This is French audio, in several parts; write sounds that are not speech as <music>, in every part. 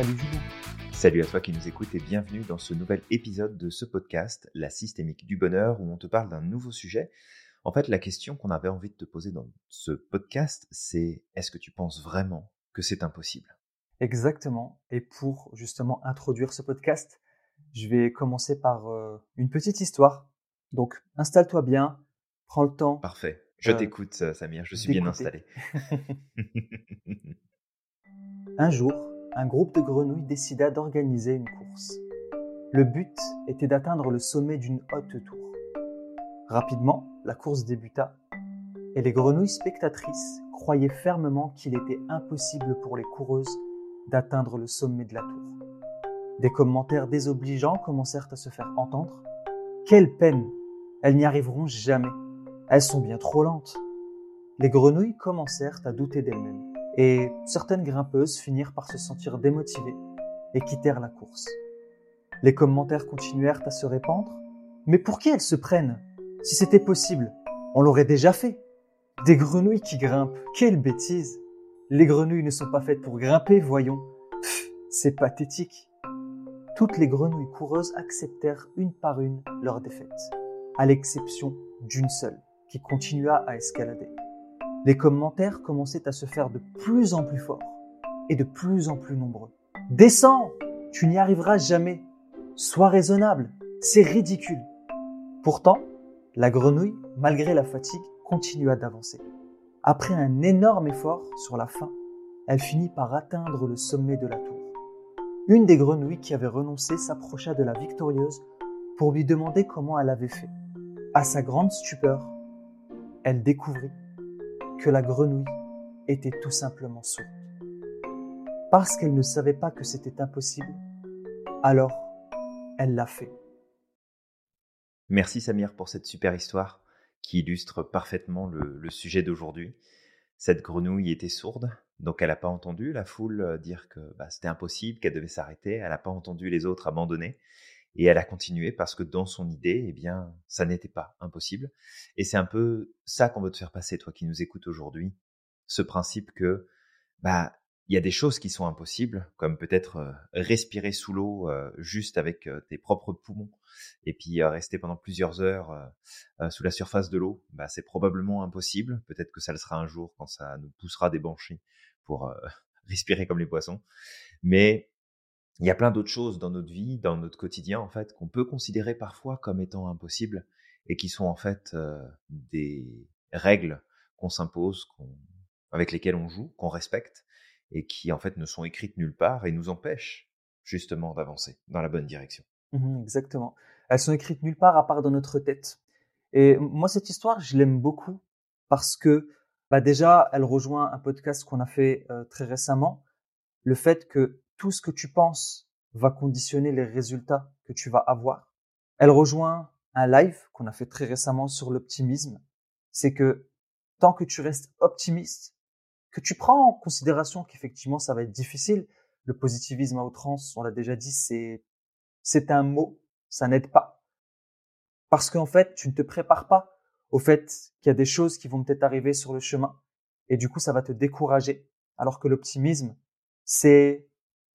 Salut Julien. Salut à toi qui nous écoutes et bienvenue dans ce nouvel épisode de ce podcast, La systémique du bonheur, où on te parle d'un nouveau sujet. En fait, la question qu'on avait envie de te poser dans ce podcast, c'est est-ce que tu penses vraiment que c'est impossible? Exactement. Et pour justement introduire ce podcast, je vais commencer par euh, une petite histoire. Donc, installe-toi bien, prends le temps. Parfait. Je euh, t'écoute, Samir, je suis bien installé. <laughs> <laughs> un jour, un groupe de grenouilles décida d'organiser une course. Le but était d'atteindre le sommet d'une haute tour. Rapidement, la course débuta et les grenouilles spectatrices croyaient fermement qu'il était impossible pour les coureuses d'atteindre le sommet de la tour. Des commentaires désobligeants commencèrent à se faire entendre. Quelle peine Elles n'y arriveront jamais. Elles sont bien trop lentes. Les grenouilles commencèrent à douter d'elles-mêmes et certaines grimpeuses finirent par se sentir démotivées et quittèrent la course. Les commentaires continuèrent à se répandre. Mais pour qui elles se prennent? Si c'était possible, on l'aurait déjà fait. Des grenouilles qui grimpent, quelle bêtise Les grenouilles ne sont pas faites pour grimper, voyons. C'est pathétique. Toutes les grenouilles coureuses acceptèrent une par une leur défaite, à l'exception d'une seule, qui continua à escalader. Les commentaires commençaient à se faire de plus en plus forts et de plus en plus nombreux. Descends Tu n'y arriveras jamais Sois raisonnable C'est ridicule Pourtant, la grenouille, malgré la fatigue, continua d'avancer. Après un énorme effort sur la fin, elle finit par atteindre le sommet de la tour. Une des grenouilles qui avait renoncé s'approcha de la victorieuse pour lui demander comment elle avait fait. À sa grande stupeur, elle découvrit que la grenouille était tout simplement sourde. Parce qu'elle ne savait pas que c'était impossible, alors elle l'a fait. Merci Samir pour cette super histoire qui illustre parfaitement le, sujet d'aujourd'hui. Cette grenouille était sourde, donc elle n'a pas entendu la foule dire que bah, c'était impossible, qu'elle devait s'arrêter, elle n'a pas entendu les autres abandonner, et elle a continué parce que dans son idée, eh bien, ça n'était pas impossible. Et c'est un peu ça qu'on veut te faire passer, toi qui nous écoutes aujourd'hui. Ce principe que, bah, il y a des choses qui sont impossibles, comme peut-être euh, respirer sous l'eau euh, juste avec euh, tes propres poumons, et puis rester pendant plusieurs heures sous la surface de l'eau. Bah, c'est probablement impossible. Peut-être que ça le sera un jour quand ça nous poussera des banchis pour <laughs> respirer comme les poissons. Mais il y a plein d'autres choses dans notre vie, dans notre quotidien, en fait, qu'on peut considérer parfois comme étant impossibles et qui sont en fait euh, des règles qu'on s'impose, avec lesquelles on joue, qu'on respecte et qui en fait ne sont écrites nulle part et nous empêchent justement d'avancer dans la bonne direction. Mmh exactement. Elles sont écrites nulle part à part dans notre tête. Et moi, cette histoire, je l'aime beaucoup parce que bah déjà, elle rejoint un podcast qu'on a fait euh, très récemment, le fait que tout ce que tu penses va conditionner les résultats que tu vas avoir. Elle rejoint un live qu'on a fait très récemment sur l'optimisme. C'est que tant que tu restes optimiste, que tu prends en considération qu'effectivement ça va être difficile, le positivisme à outrance, on l'a déjà dit, c'est, c'est un mot, ça n'aide pas. Parce qu'en fait, tu ne te prépares pas au fait qu'il y a des choses qui vont peut-être arriver sur le chemin et du coup ça va te décourager. Alors que l'optimisme, c'est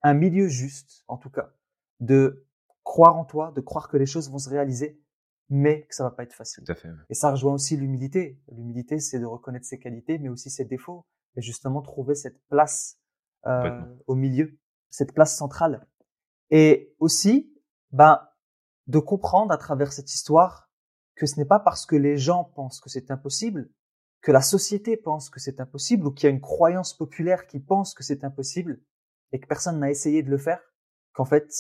un milieu juste, en tout cas, de croire en toi, de croire que les choses vont se réaliser, mais que ça va pas être facile. Tout à fait. Et ça rejoint aussi l'humilité. L'humilité, c'est de reconnaître ses qualités, mais aussi ses défauts, et justement trouver cette place euh, au milieu, cette place centrale. Et aussi, ben, de comprendre à travers cette histoire que ce n'est pas parce que les gens pensent que c'est impossible, que la société pense que c'est impossible, ou qu'il y a une croyance populaire qui pense que c'est impossible, et que personne n'a essayé de le faire, qu'en fait,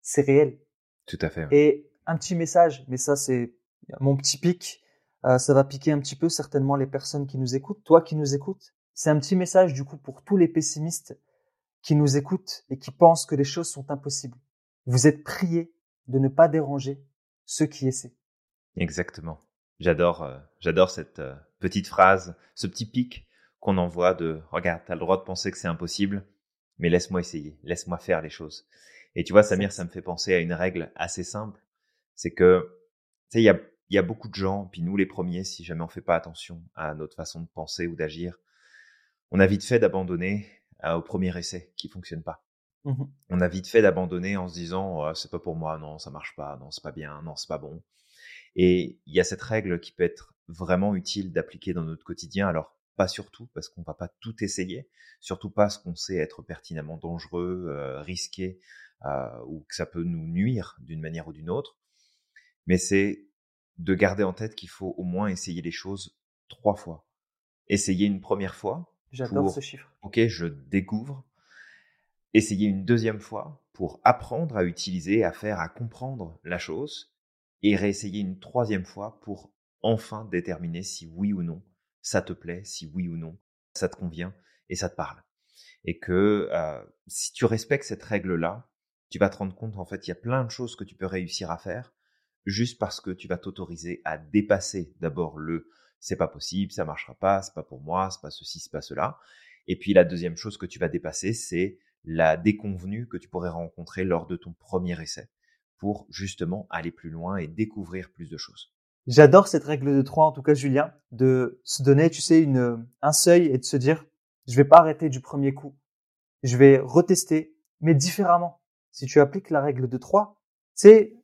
c'est réel. Tout à fait. Et un petit message, mais ça c'est mon petit pic, euh, ça va piquer un petit peu certainement les personnes qui nous écoutent, toi qui nous écoutes. C'est un petit message du coup pour tous les pessimistes qui nous écoutent et qui pensent que les choses sont impossibles. Vous êtes priés de ne pas déranger ceux qui essaient. Exactement. J'adore, euh, j'adore cette euh, petite phrase, ce petit pic qu'on envoie de regarde, t'as le droit de penser que c'est impossible, mais laisse-moi essayer, laisse-moi faire les choses. Et tu vois, Samir, ça me fait penser à une règle assez simple, c'est que, tu sais, il y a, y a beaucoup de gens, puis nous les premiers, si jamais on fait pas attention à notre façon de penser ou d'agir, on a vite fait d'abandonner euh, au premier essai qui fonctionne pas. Mmh on a vite fait d'abandonner en se disant «Oh, c'est pas pour moi, non, ça marche pas, non, c'est pas bien, non, c'est pas bon. Et il y a cette règle qui peut être vraiment utile d'appliquer dans notre quotidien. Alors, pas surtout, parce qu'on va pas tout essayer, surtout pas ce qu'on sait être pertinemment dangereux, euh, risqué, euh, ou que ça peut nous nuire d'une manière ou d'une autre. Mais c'est de garder en tête qu'il faut au moins essayer les choses trois fois. Essayer une première fois. J'adore ce chiffre. Ok, je découvre. Essayer une deuxième fois pour apprendre à utiliser, à faire, à comprendre la chose. Et réessayer une troisième fois pour enfin déterminer si oui ou non ça te plaît, si oui ou non ça te convient et ça te parle. Et que euh, si tu respectes cette règle-là, tu vas te rendre compte en fait il y a plein de choses que tu peux réussir à faire juste parce que tu vas t'autoriser à dépasser d'abord le c'est pas possible, ça marchera pas, c'est pas pour moi, c'est pas ceci, c'est pas cela. Et puis la deuxième chose que tu vas dépasser, c'est la déconvenue que tu pourrais rencontrer lors de ton premier essai pour justement aller plus loin et découvrir plus de choses. J'adore cette règle de trois, en tout cas, Julien, de se donner, tu sais, une, un seuil et de se dire, je vais pas arrêter du premier coup. Je vais retester, mais différemment. Si tu appliques la règle de trois, c'est,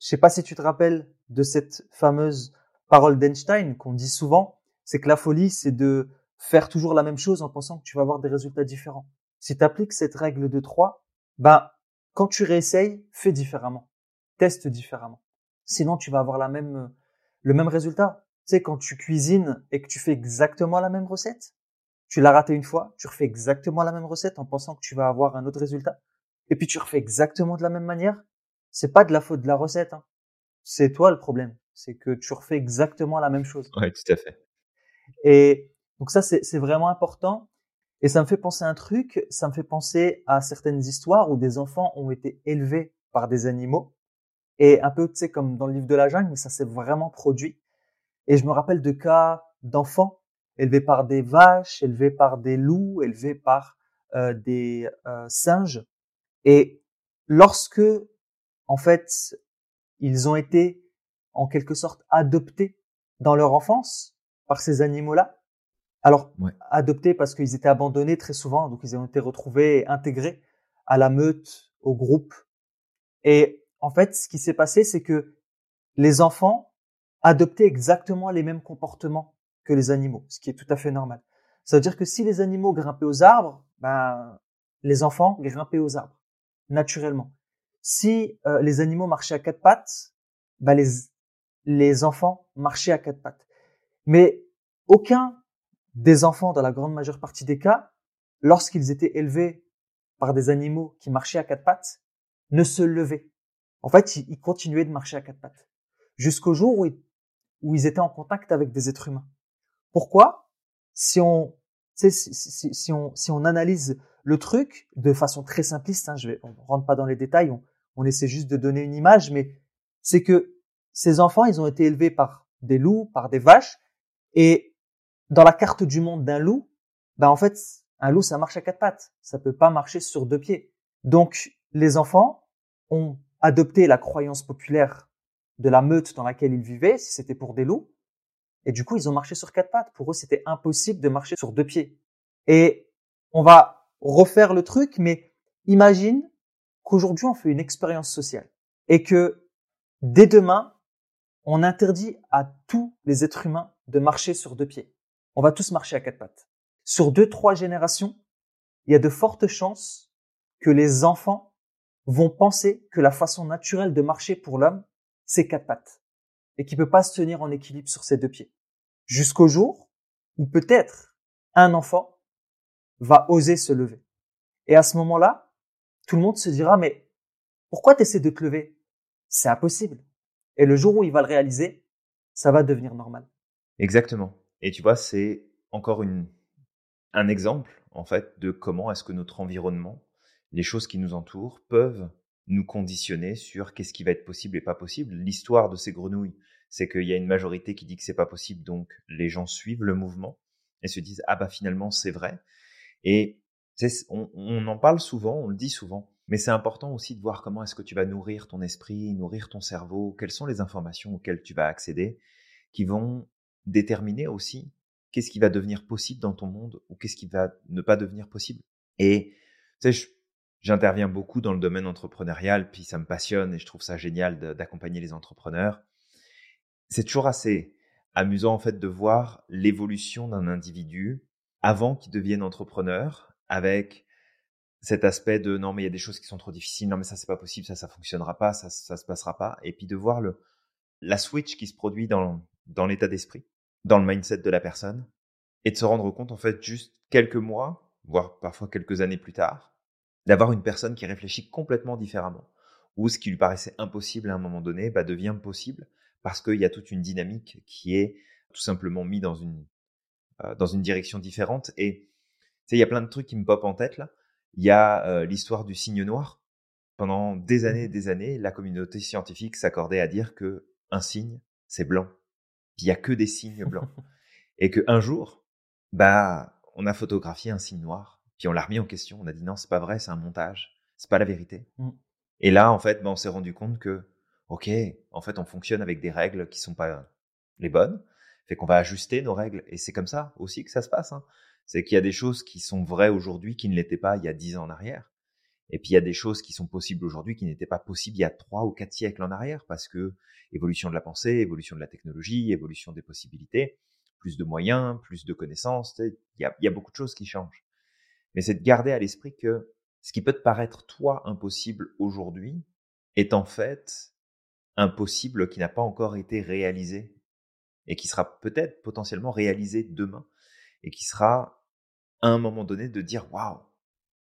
je sais pas si tu te rappelles de cette fameuse parole d'Einstein qu'on dit souvent, c'est que la folie, c'est de faire toujours la même chose en pensant que tu vas avoir des résultats différents. Si tu appliques cette règle de trois, ben, quand tu réessayes, fais différemment. Teste différemment. Sinon, tu vas avoir la même, le même résultat. Tu sais, quand tu cuisines et que tu fais exactement la même recette, tu l'as raté une fois, tu refais exactement la même recette en pensant que tu vas avoir un autre résultat, et puis tu refais exactement de la même manière. C'est pas de la faute de la recette, hein. c'est toi le problème. C'est que tu refais exactement la même chose. Oui, tout à fait. Et donc ça, c'est vraiment important. Et ça me fait penser à un truc, ça me fait penser à certaines histoires où des enfants ont été élevés par des animaux et un peu, tu sais, comme dans le livre de la jungle, mais ça s'est vraiment produit. Et je me rappelle de cas d'enfants élevés par des vaches, élevés par des loups, élevés par euh, des euh, singes. Et lorsque, en fait, ils ont été en quelque sorte adoptés dans leur enfance par ces animaux-là, alors adoptés parce qu'ils étaient abandonnés très souvent, donc ils ont été retrouvés intégrés à la meute, au groupe. Et en fait, ce qui s'est passé, c'est que les enfants adoptaient exactement les mêmes comportements que les animaux, ce qui est tout à fait normal. Ça veut dire que si les animaux grimpaient aux arbres, ben, les enfants grimpaient aux arbres, naturellement. Si euh, les animaux marchaient à quatre pattes, ben les, les enfants marchaient à quatre pattes. Mais aucun des enfants, dans la grande majeure partie des cas, lorsqu'ils étaient élevés par des animaux qui marchaient à quatre pattes, ne se levaient. En fait, ils, continuaient de marcher à quatre pattes. Jusqu'au jour où ils, étaient en contact avec des êtres humains. Pourquoi? Si, on, si on analyse le truc de façon très simpliste, hein, je vais, on rentre pas dans les détails, on, on essaie juste de donner une image, mais c'est que ces enfants, ils ont été élevés par des loups, par des vaches, et dans la carte du monde d'un loup, ben en fait, un loup, ça marche à quatre pattes, ça peut pas marcher sur deux pieds. Donc, les enfants ont adopter la croyance populaire de la meute dans laquelle ils vivaient, si c'était pour des loups. Et du coup, ils ont marché sur quatre pattes. Pour eux, c'était impossible de marcher sur deux pieds. Et on va refaire le truc, mais imagine qu'aujourd'hui, on fait une expérience sociale et que dès demain, on interdit à tous les êtres humains de marcher sur deux pieds. On va tous marcher à quatre pattes. Sur deux, trois générations, il y a de fortes chances que les enfants vont penser que la façon naturelle de marcher pour l'homme, c'est quatre pattes, et qu'il peut pas se tenir en équilibre sur ses deux pieds. Jusqu'au jour où peut-être un enfant va oser se lever. Et à ce moment-là, tout le monde se dira, mais pourquoi tu essaies de te lever? C'est impossible. Et le jour où il va le réaliser, ça va devenir normal. Exactement. Et tu vois, c'est encore une, un exemple, en fait, de comment est-ce que notre environnement les choses qui nous entourent peuvent nous conditionner sur qu'est-ce qui va être possible et pas possible. L'histoire de ces grenouilles, c'est qu'il y a une majorité qui dit que c'est pas possible, donc les gens suivent le mouvement et se disent ah bah finalement c'est vrai. Et on, on en parle souvent, on le dit souvent, mais c'est important aussi de voir comment est-ce que tu vas nourrir ton esprit, nourrir ton cerveau, quelles sont les informations auxquelles tu vas accéder, qui vont déterminer aussi qu'est-ce qui va devenir possible dans ton monde ou qu'est-ce qui va ne pas devenir possible. Et tu sais, j'interviens beaucoup dans le domaine entrepreneurial, puis ça me passionne et je trouve ça génial d'accompagner les entrepreneurs. C'est toujours assez amusant en fait de voir l'évolution d'un individu avant qu'il devienne entrepreneur avec cet aspect de non mais il y a des choses qui sont trop difficiles, non mais ça c'est pas possible, ça ça fonctionnera pas, ça ça se passera pas et puis de voir le la switch qui se produit dans dans l'état d'esprit, dans le mindset de la personne et de se rendre compte en fait juste quelques mois, voire parfois quelques années plus tard, d'avoir une personne qui réfléchit complètement différemment ou ce qui lui paraissait impossible à un moment donné bah, devient possible parce qu'il y a toute une dynamique qui est tout simplement mise dans une euh, dans une direction différente et il y a plein de trucs qui me popent en tête là il y a euh, l'histoire du signe noir. Pendant des années et mmh des années, la communauté scientifique s'accordait à dire que un signe, c'est blanc. il y a que des signes blancs. <laughs> et qu'un jour, bah, on a photographié un signe noir. Puis on l'a remis en question. On a dit non, c'est pas vrai, c'est un montage. C'est pas la vérité. Mmh. Et là, en fait, bah, on s'est rendu compte que, ok, en fait, on fonctionne avec des règles qui sont pas les bonnes. Fait qu'on va ajuster nos règles. Et c'est comme ça aussi que ça se passe. Hein c'est qu'il y a des choses qui sont vraies aujourd'hui qui ne l'étaient pas il y a dix ans en arrière. Et puis il y a des choses qui sont possibles aujourd'hui qui n'étaient pas possibles il y a trois ou quatre siècles en arrière parce que évolution de la pensée, évolution de la technologie, évolution des possibilités, plus de moyens, plus de connaissances, il y a, il y a beaucoup de choses qui changent. Mais c'est de garder à l'esprit que ce qui peut te paraître toi impossible aujourd'hui est en fait impossible qui n'a pas encore été réalisé et qui sera peut-être potentiellement réalisé demain et qui sera à un moment donné de dire waouh,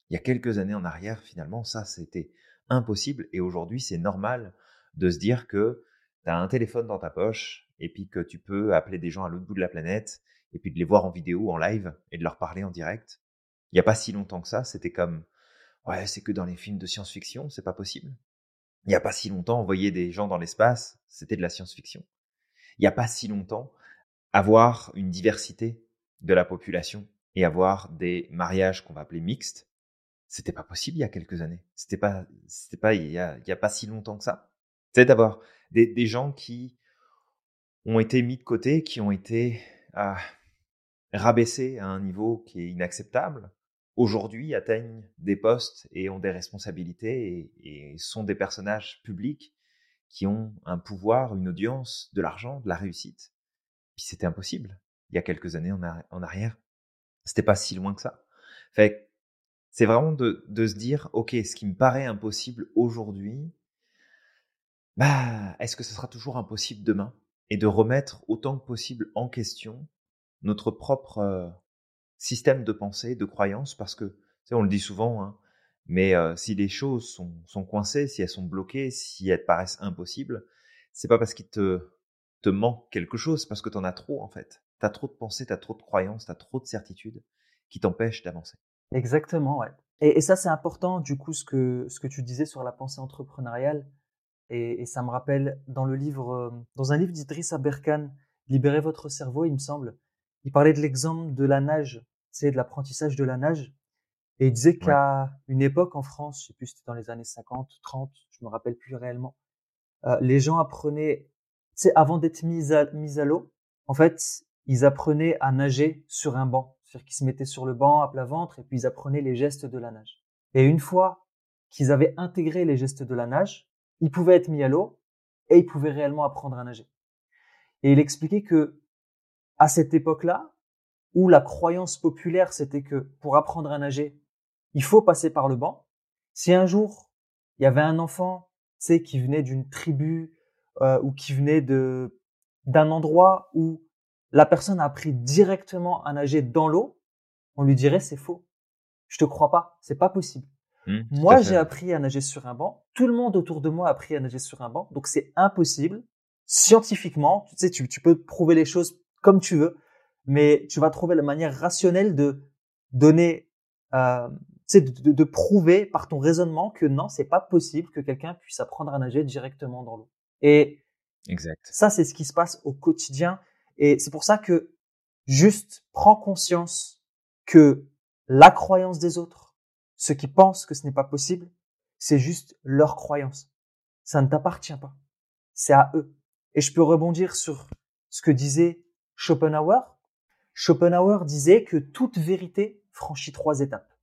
il y a quelques années en arrière, finalement, ça, c'était impossible. Et aujourd'hui, c'est normal de se dire que tu as un téléphone dans ta poche et puis que tu peux appeler des gens à l'autre bout de la planète et puis de les voir en vidéo, en live et de leur parler en direct. Il n'y a pas si longtemps que ça, c'était comme ouais, c'est que dans les films de science-fiction, c'est pas possible. Il n'y a pas si longtemps, envoyer des gens dans l'espace, c'était de la science-fiction. Il n'y a pas si longtemps, avoir une diversité de la population, et avoir des mariages qu'on va appeler mixtes, c'était pas possible il y a quelques années. C'était pas, c'était pas il y a, pas si longtemps que ça. C'est d'avoir des, gens qui ont été mis de côté, qui ont été ah, rabaissés à un niveau qui est inacceptable, aujourd'hui atteignent des postes et ont des responsabilités et, sont des personnages publics qui ont un pouvoir, une audience, de l'argent, de la réussite. Puis c'était impossible il y a quelques années en, en arrière. C'était pas si loin que ça. Fait c'est vraiment de, de se dire, ok, ce qui me paraît impossible aujourd'hui, bah, est-ce que ce sera toujours impossible demain? Et de remettre autant que possible en question notre propre euh, système de pensée, de croyance, parce que, on le dit souvent, hein, mais euh, si les choses sont, sont coincées, si elles sont bloquées, si elles paraissent impossibles, c'est pas parce qu'il te, te manque quelque chose, parce que tu en as trop, en fait. Tu as trop de pensées, tu as trop de croyances, tu as trop de certitudes qui t'empêchent d'avancer. Exactement, ouais. Et, ça, c'est important, du coup, ce que, ce que tu disais sur la pensée entrepreneuriale. Et, ça me rappelle dans le livre, euh, dans un livre d'Idriss Aberkan, Libérez votre cerveau, il me semble. Il parlait de l'exemple de la nage, c'est de l'apprentissage de la nage. Et il disait qu'à une époque en France, je sais plus si c'était dans les années 50, 30, je me rappelle plus réellement, euh, les gens apprenaient, c'est avant d'être mis à, mis à l'eau, en fait, ils apprenaient à nager sur un banc. C'est-à-dire qu'ils se mettaient sur le banc à plat ventre et puis ils apprenaient les gestes de la nage. Et une fois qu'ils avaient intégré les gestes de la nage, ils pouvaient être mis à l'eau et ils pouvaient réellement apprendre à nager. Et il expliquait que à cette époque-là, où la croyance populaire c'était que pour apprendre à nager, il faut passer par le banc. Si un jour il y avait un enfant, tu qui venait d'une tribu euh, ou qui venait de d'un endroit où la personne a appris directement à nager dans l'eau, on lui dirait c'est faux. Je te crois pas, c'est pas possible. Mmh, moi, j'ai appris à nager sur un banc. Tout le monde autour de moi a appris à nager sur un banc. Donc, c'est impossible. Scientifiquement, tu sais, tu, peux prouver les choses comme tu veux, mais tu vas trouver la manière rationnelle de donner, euh, de, de, prouver par ton raisonnement que non, c'est pas possible que quelqu'un puisse apprendre à nager directement dans l'eau. Et exact. ça, c'est ce qui se passe au quotidien. Et c'est pour ça que juste prends conscience que la croyance des autres, ceux qui pensent que ce n'est pas possible, c'est juste leur croyance. Ça ne t'appartient pas. C'est à eux. Et je peux rebondir sur ce que disait Schopenhauer. Schopenhauer disait que toute vérité franchit trois étapes.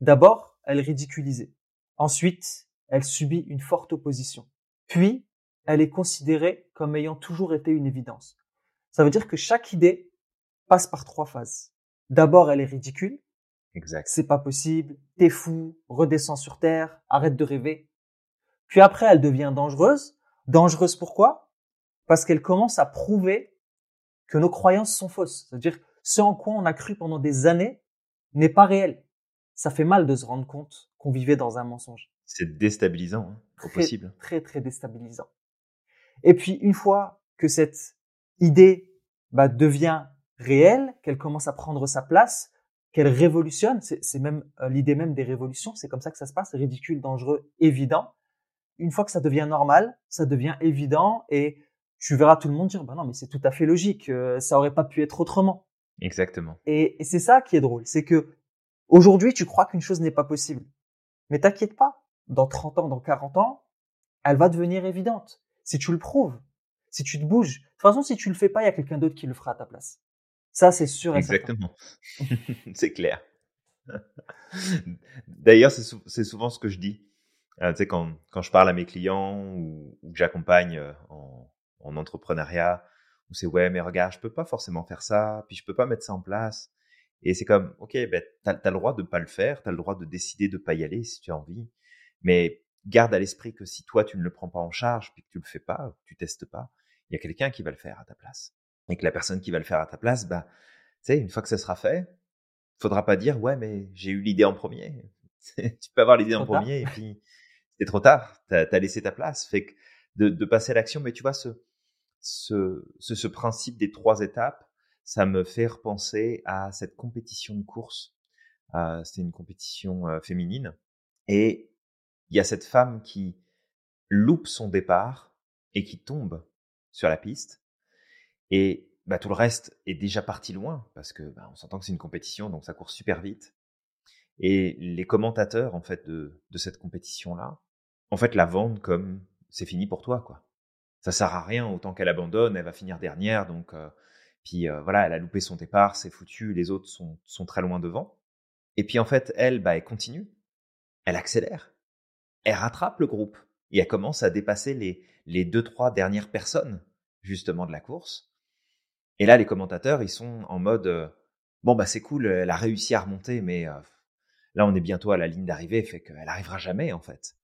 D'abord, elle ridiculisait. Ensuite, elle subit une forte opposition. Puis, elle est considérée comme ayant toujours été une évidence. Ça veut dire que chaque idée passe par trois phases. D'abord, elle est ridicule. Exact. C'est pas possible. T'es fou. Redescends sur terre. Arrête de rêver. Puis après, elle devient dangereuse. Dangereuse pourquoi? Parce qu'elle commence à prouver que nos croyances sont fausses. C'est-à-dire, ce en quoi on a cru pendant des années n'est pas réel. Ça fait mal de se rendre compte qu'on vivait dans un mensonge. C'est déstabilisant, hein, au Très, possible. Très, très déstabilisant. Et puis, une fois que cette idée bah, devient réelle, qu'elle commence à prendre sa place, qu'elle révolutionne, c'est même euh, l'idée même des révolutions, c'est comme ça que ça se passe, ridicule, dangereux, évident. Une fois que ça devient normal, ça devient évident et tu verras tout le monde dire, bah non, mais c'est tout à fait logique, euh, ça aurait pas pu être autrement. Exactement. Et, et c'est ça qui est drôle, c'est que aujourd'hui, tu crois qu'une chose n'est pas possible. Mais t'inquiète pas, dans 30 ans, dans 40 ans, elle va devenir évidente. Si tu le prouves, si tu te bouges. De toute façon, si tu le fais pas, il y a quelqu'un d'autre qui le fera à ta place. Ça, c'est sûr. Et Exactement. <laughs> c'est clair. <laughs> D'ailleurs, c'est sou souvent ce que je dis. Euh, tu sais, quand, quand je parle à mes clients ou, ou que j'accompagne euh, en, en entrepreneuriat, où c'est ouais, mais regarde, je peux pas forcément faire ça, puis je peux pas mettre ça en place. Et c'est comme, ok, ben, t'as as le droit de pas le faire, t'as le droit de décider de pas y aller si tu as envie, mais garde à l'esprit que si toi tu ne le prends pas en charge, puis que tu le fais pas, que tu testes pas, il y a quelqu'un qui va le faire à ta place. Et que la personne qui va le faire à ta place, bah, tu sais, une fois que ça sera fait, faudra pas dire ouais, mais j'ai eu l'idée en premier. <laughs> tu peux avoir l'idée en premier et puis c'est trop tard, t'as as laissé ta place. Fait que de, de passer à l'action, mais tu vois ce, ce, ce, principe des trois étapes, ça me fait repenser à cette compétition de course. Euh, C'était une compétition euh, féminine et il y a cette femme qui loupe son départ et qui tombe sur la piste. Et bah, tout le reste est déjà parti loin parce que bah, on s'entend que c'est une compétition, donc ça court super vite. Et les commentateurs en fait de, de cette compétition-là, en fait, la vendent comme c'est fini pour toi, quoi. Ça sert à rien autant qu'elle abandonne, elle va finir dernière, donc euh, puis euh, voilà, elle a loupé son départ, c'est foutu, les autres sont, sont très loin devant. Et puis en fait, elle, bah, elle continue, elle accélère, elle rattrape le groupe et elle commence à dépasser les, les deux, trois dernières personnes, justement, de la course. Et là, les commentateurs, ils sont en mode, euh, bon, bah, c'est cool, elle a réussi à remonter, mais là, on est bientôt à la ligne d'arrivée, fait qu'elle arrivera jamais, en fait.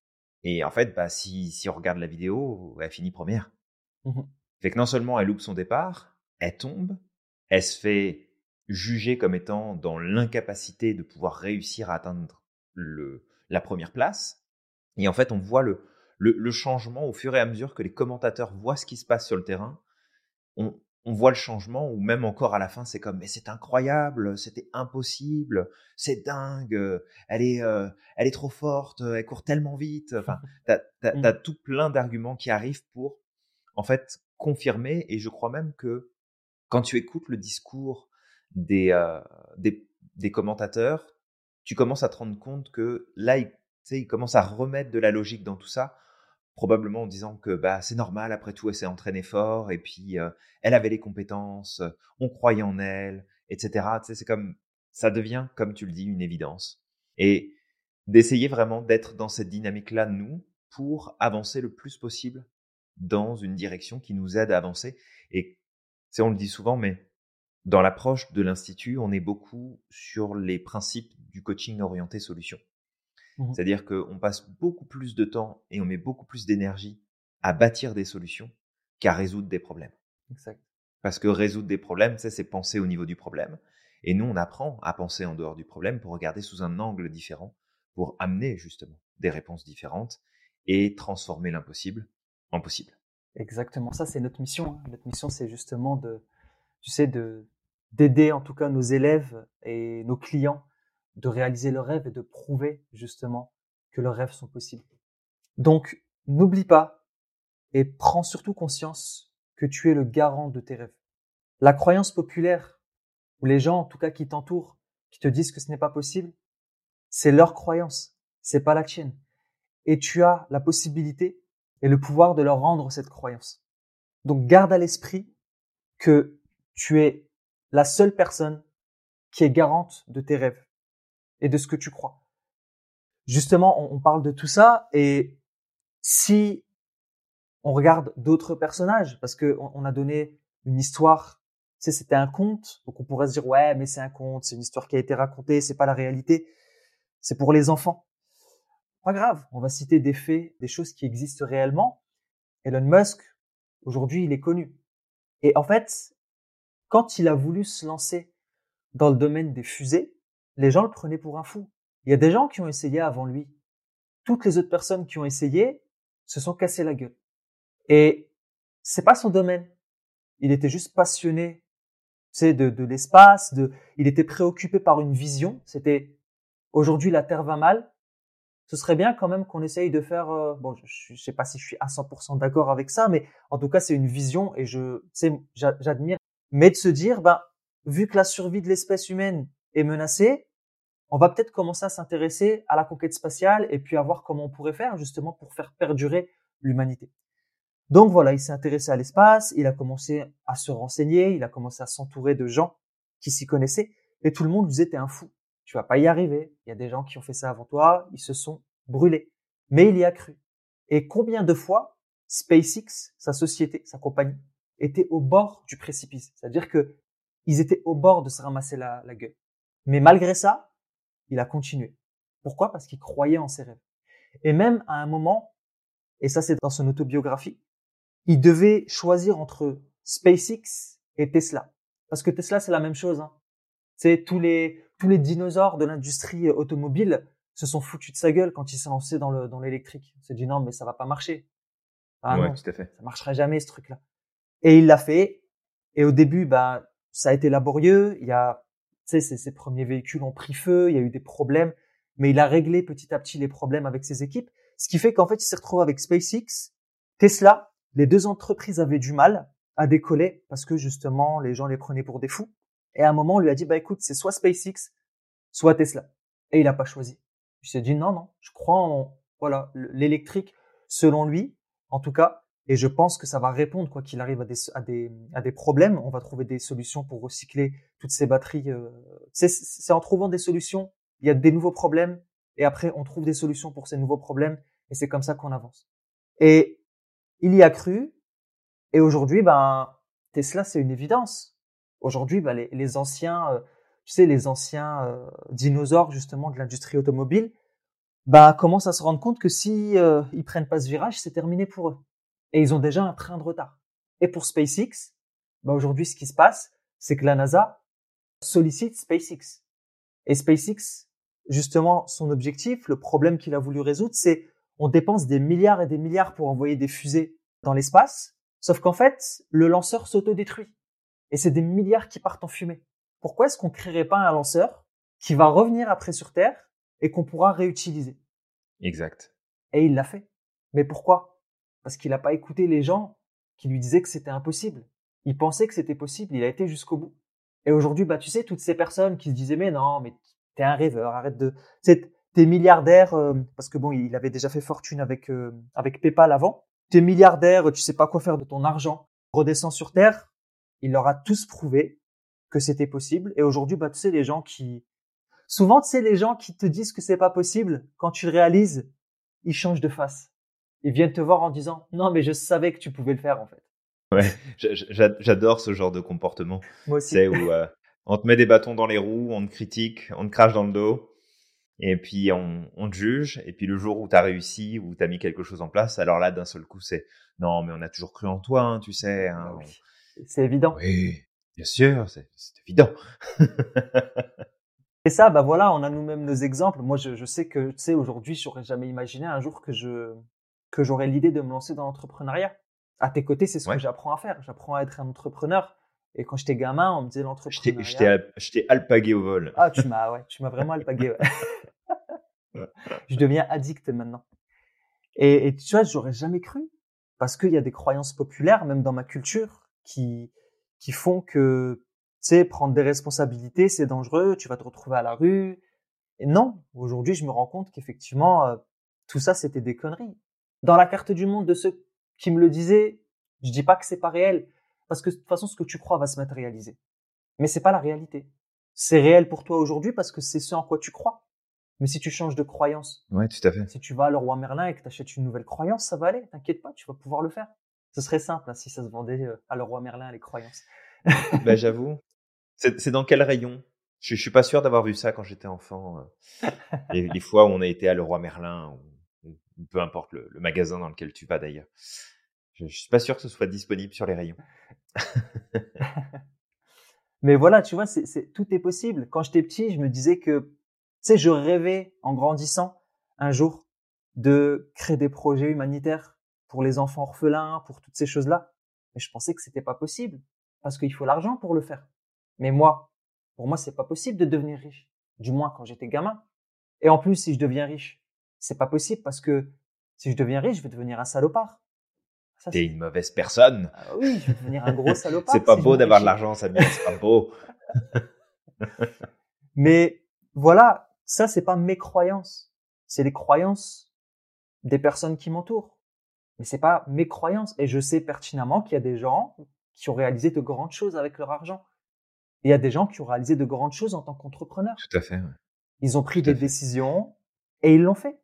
Et en fait, bah, si, si on regarde la vidéo, elle finit première. Mmh Fait que non seulement elle loupe son départ, elle tombe, elle se fait juger comme étant dans l'incapacité de pouvoir réussir à atteindre le, la première place. Et en fait, on voit le, le, le, changement au fur et à mesure que les commentateurs voient ce qui se passe sur le terrain. On, on voit le changement, ou même encore à la fin, c'est comme, mais c'est incroyable, c'était impossible, c'est dingue, elle est, euh, elle est trop forte, elle court tellement vite. Enfin, <laughs> t'as, t'as, t'as tout plein d'arguments qui arrivent pour, en fait, confirmer. Et je crois même que quand tu écoutes le discours des, euh, des, des commentateurs, tu commences à te rendre compte que là, ils, ils commencent à remettre de la logique dans tout ça probablement en disant que bah c'est normal après tout elle s'est entraînée fort et puis euh, elle avait les compétences on croyait en elle etc tu sais c'est comme ça devient comme tu le dis une évidence. Et d'essayer vraiment d'être dans cette dynamique là nous pour avancer le plus possible dans une direction qui nous aide à avancer. Et on le dit souvent mais dans l'approche de l'institut on est beaucoup sur les principes du coaching orienté solution Mmh C'est-à-dire qu'on passe beaucoup plus de temps et on met beaucoup plus d'énergie à bâtir des solutions qu'à résoudre des problèmes. Exact. Parce que résoudre des problèmes, c'est penser au niveau du problème. Et nous, on apprend à penser en dehors du problème pour regarder sous un angle différent, pour amener justement des réponses différentes et transformer l'impossible en possible. Exactement. Ça, c'est notre mission. Hein. Notre mission, c'est justement de, tu sais, de d'aider en tout cas nos élèves et nos clients de réaliser leurs rêves et de prouver justement que leurs rêves sont possibles. Donc, n'oublie pas et prends surtout conscience que tu es le garant de tes rêves. La croyance populaire, ou les gens en tout cas qui t'entourent, qui te disent que ce n'est pas possible, c'est leur croyance, c'est pas la tienne. Et tu as la possibilité et le pouvoir de leur rendre cette croyance. Donc garde à l'esprit que tu es la seule personne qui est garante de tes rêves et de ce que tu crois. justement, on, parle de tout ça et si on regarde d'autres personnages, parce que on, a donné une histoire, tu sais, c'était un conte, donc on pourrait se dire ouais, mais c'est un conte, c'est une histoire qui a été racontée, c'est pas la réalité, c'est pour les enfants. Pas grave, on va citer des faits, des choses qui existent réellement. Elon Musk, aujourd'hui, il est connu. Et en fait, quand il a voulu se lancer dans le domaine des fusées, les gens le prenaient pour un fou. Il y a des gens qui ont essayé avant lui. Toutes les autres personnes qui ont essayé se sont cassées la gueule. Et c'est pas son domaine. Il était juste passionné, tu de, l'espace, il était préoccupé par une vision. C'était aujourd'hui la Terre va mal. Ce serait bien quand même qu'on essaye de faire, euh, bon, je, sais pas si je suis à 100% d'accord avec ça, mais en tout cas c'est une vision et je, j'admire. Mais de se dire, ben, vu que la survie de l'espèce humaine est menacée, on va peut-être commencer à s'intéresser à la conquête spatiale et puis à voir comment on pourrait faire justement pour faire perdurer l'humanité. Donc voilà, il s'est intéressé à l'espace, il a commencé à se renseigner, il a commencé à s'entourer de gens qui s'y connaissaient et tout le monde lui disait un fou, tu vas pas y arriver. Il y a des gens qui ont fait ça avant toi, ils se sont brûlés. Mais il y a cru. Et combien de fois SpaceX, sa société, sa compagnie, était au bord du précipice? C'est-à-dire que ils étaient au bord de se ramasser la, la gueule. Mais malgré ça, il a continué. Pourquoi? Parce qu'il croyait en ses rêves. Et même à un moment, et ça c'est dans son autobiographie, il devait choisir entre SpaceX et Tesla. Parce que Tesla c'est la même chose. Hein. C'est tous les tous les dinosaures de l'industrie automobile se sont foutus de sa gueule quand il s'est lancé dans le dans l'électrique. Il s'est dit non mais ça va pas marcher. Ah ouais, tout à fait. Ça marcherait jamais ce truc-là. Et il l'a fait. Et au début, bah ça a été laborieux. Il y a sais, ses, premiers véhicules ont pris feu, il y a eu des problèmes, mais il a réglé petit à petit les problèmes avec ses équipes, ce qui fait qu'en fait, il s'est retrouvé avec SpaceX, Tesla, les deux entreprises avaient du mal à décoller parce que justement, les gens les prenaient pour des fous. Et à un moment, on lui a dit, bah écoute, c'est soit SpaceX, soit Tesla. Et il n'a pas choisi. Il s'est dit, non, non, je crois en, voilà, l'électrique, selon lui, en tout cas, et je pense que ça va répondre, quoi qu'il arrive, à des, à, des, à des problèmes. On va trouver des solutions pour recycler toutes ces batteries. Euh, c'est en trouvant des solutions, il y a des nouveaux problèmes, et après on trouve des solutions pour ces nouveaux problèmes, et c'est comme ça qu'on avance. Et il y a cru, et aujourd'hui, ben Tesla, c'est une évidence. Aujourd'hui, ben, les, les, anciens, euh, tu sais, les anciens euh, dinosaures justement de l'industrie automobile, ben commencent à se rendre compte que si ils prennent pas ce virage, c'est terminé pour eux et ils ont déjà un train de retard. Et pour SpaceX, bah aujourd'hui, ce qui se passe, c'est que la NASA sollicite SpaceX. Et SpaceX, justement, son objectif, le problème qu'il a voulu résoudre, c'est on dépense des milliards et des milliards pour envoyer des fusées dans l'espace, sauf qu'en fait, le lanceur s'autodétruit. Et c'est des milliards qui partent en fumée. Pourquoi est-ce qu'on créerait pas un lanceur qui va revenir après sur Terre et qu'on pourra réutiliser? Exact. Et il l'a fait. Mais pourquoi? Parce qu'il n'a pas écouté les gens qui lui disaient que c'était impossible. Il pensait que c'était possible, il a été jusqu'au bout. Et aujourd'hui, bah, tu sais, toutes ces personnes qui se disaient, mais non, mais t'es un rêveur, arrête de, t'es milliardaire, euh, parce que bon, il avait déjà fait fortune avec, euh, avec PayPal avant. T'es milliardaire, tu sais pas quoi faire de ton argent. Redescends sur Terre. Il leur a tous prouvé que c'était possible. Et aujourd'hui, bah, tu sais, les gens qui, souvent, tu sais, les gens qui te disent que c'est pas possible, quand tu le réalises, ils changent de face ils viennent te voir en disant non mais je savais que tu pouvais le faire en fait. Ouais, j'adore ce genre de comportement. Moi aussi. C'est où euh, on te met des bâtons dans les roues, on te critique, on te crache dans le dos, et puis on, on te juge. Et puis le jour où tu as réussi, où tu as mis quelque chose en place, alors là d'un seul coup c'est non mais on a toujours cru en toi, hein, tu sais. Hein, bah C'est évident. Oui, bien sûr, c'est évident. <laughs> Et ça, bah voilà, on a nous-mêmes nos exemples. Moi, je, je sais que, tu sais, aujourd'hui, j'aurais jamais imaginé un jour que je, que j'aurais l'idée de me lancer dans l'entrepreneuriat. À tes côtés, c'est ce que j'apprends à faire. J'apprends à être un entrepreneur. Et quand j'étais gamin, on me disait l'entrepreneuriat. Je t'ai alpagué au vol. Ah, tu m'as, ouais, tu m'as vraiment alpagué. Ouais. <laughs> je deviens addict maintenant. Et, et tu vois, j'aurais jamais cru parce qu'il y a des croyances populaires, même dans ma culture, qui qui font que tu sais prendre des responsabilités, c'est dangereux. Tu vas te retrouver à la rue. Et non, aujourd'hui, je me rends compte qu'effectivement, euh, tout ça, c'était des conneries dans la carte du monde de ceux qui me le disaient, je dis pas que c'est pas réel, parce que de toute façon, ce que tu crois va se matérialiser. Mais c'est pas la réalité. C'est réel pour toi aujourd'hui parce que c'est ce en quoi tu crois. Mais si tu changes de croyance, Ouais, tout à fait. si tu vas à roi Merlin et que tu achètes une nouvelle croyance, ça va aller, t'inquiète pas, tu vas pouvoir le faire. Ce serait simple hein, si ça se vendait euh, à roi Merlin les croyances. <laughs> bah, j'avoue. C'est dans quel rayon? Je, je suis pas sûr d'avoir vu ça quand j'étais enfant. euh. les, les fois où on a été à Leroy Merlin, ou, ou peu importe le, magasin dans lequel tu vas d'ailleurs. Je, je suis pas sûr que ce soit disponible sur les rayons. <laughs> Mais voilà, tu vois, tout est possible. Quand j'étais petit, je me disais que, tu sais, je rêvais en grandissant un jour de créer des projets humanitaires pour les enfants orphelins, pour toutes ces choses-là. Mais je pensais que c'était pas possible parce qu'il faut l'argent pour le faire. Mais moi, pour moi, c'est pas possible de devenir riche. Du moins quand j'étais gamin. Et en plus, si je deviens riche, c'est pas possible parce que si je deviens riche, je vais devenir un salopard. T'es une mauvaise personne. Ah oui, je vais devenir un gros <laughs> salopard. C'est pas si beau d'avoir de l'argent, Samir. C'est pas beau. <laughs> Mais voilà, ça c'est pas mes croyances, c'est les croyances des personnes qui m'entourent. Mais c'est pas mes croyances. Et je sais pertinemment qu'il y a des gens qui ont réalisé de grandes choses avec leur argent. Et il y a des gens qui ont réalisé de grandes choses en tant qu'entrepreneurs. Tout à fait. ouais. Ils ont pris Tout des décisions et ils l'ont fait.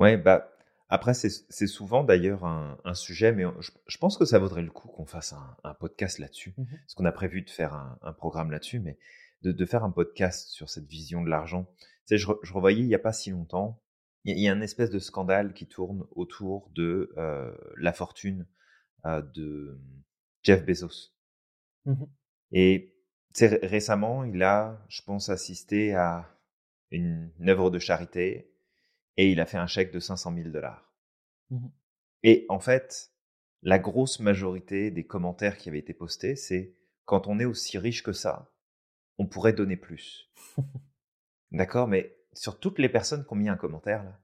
Ouais, bah après c'est souvent d'ailleurs un, un sujet, mais je, je pense que ça vaudrait le coup qu'on fasse un, un podcast là-dessus, Mhm. parce qu'on a prévu de faire un, un programme là-dessus, mais de, de faire un podcast sur cette vision de l'argent. Tu sais, je, je revoyais il y a pas si longtemps, il y, a- il y a un espèce de scandale qui tourne autour de euh, la fortune euh, de Jeff Bezos. Mhm. Et ré- récemment, il a, je pense, assisté à une, une œuvre de charité et il a fait un chèque de 500 000 dollars. Mhm. Et en fait, la grosse majorité des commentaires qui avaient été postés, c'est quand on est aussi riche que ça, on pourrait donner plus. <laughs> D'accord Mais sur toutes les personnes qui ont mis un commentaire, là,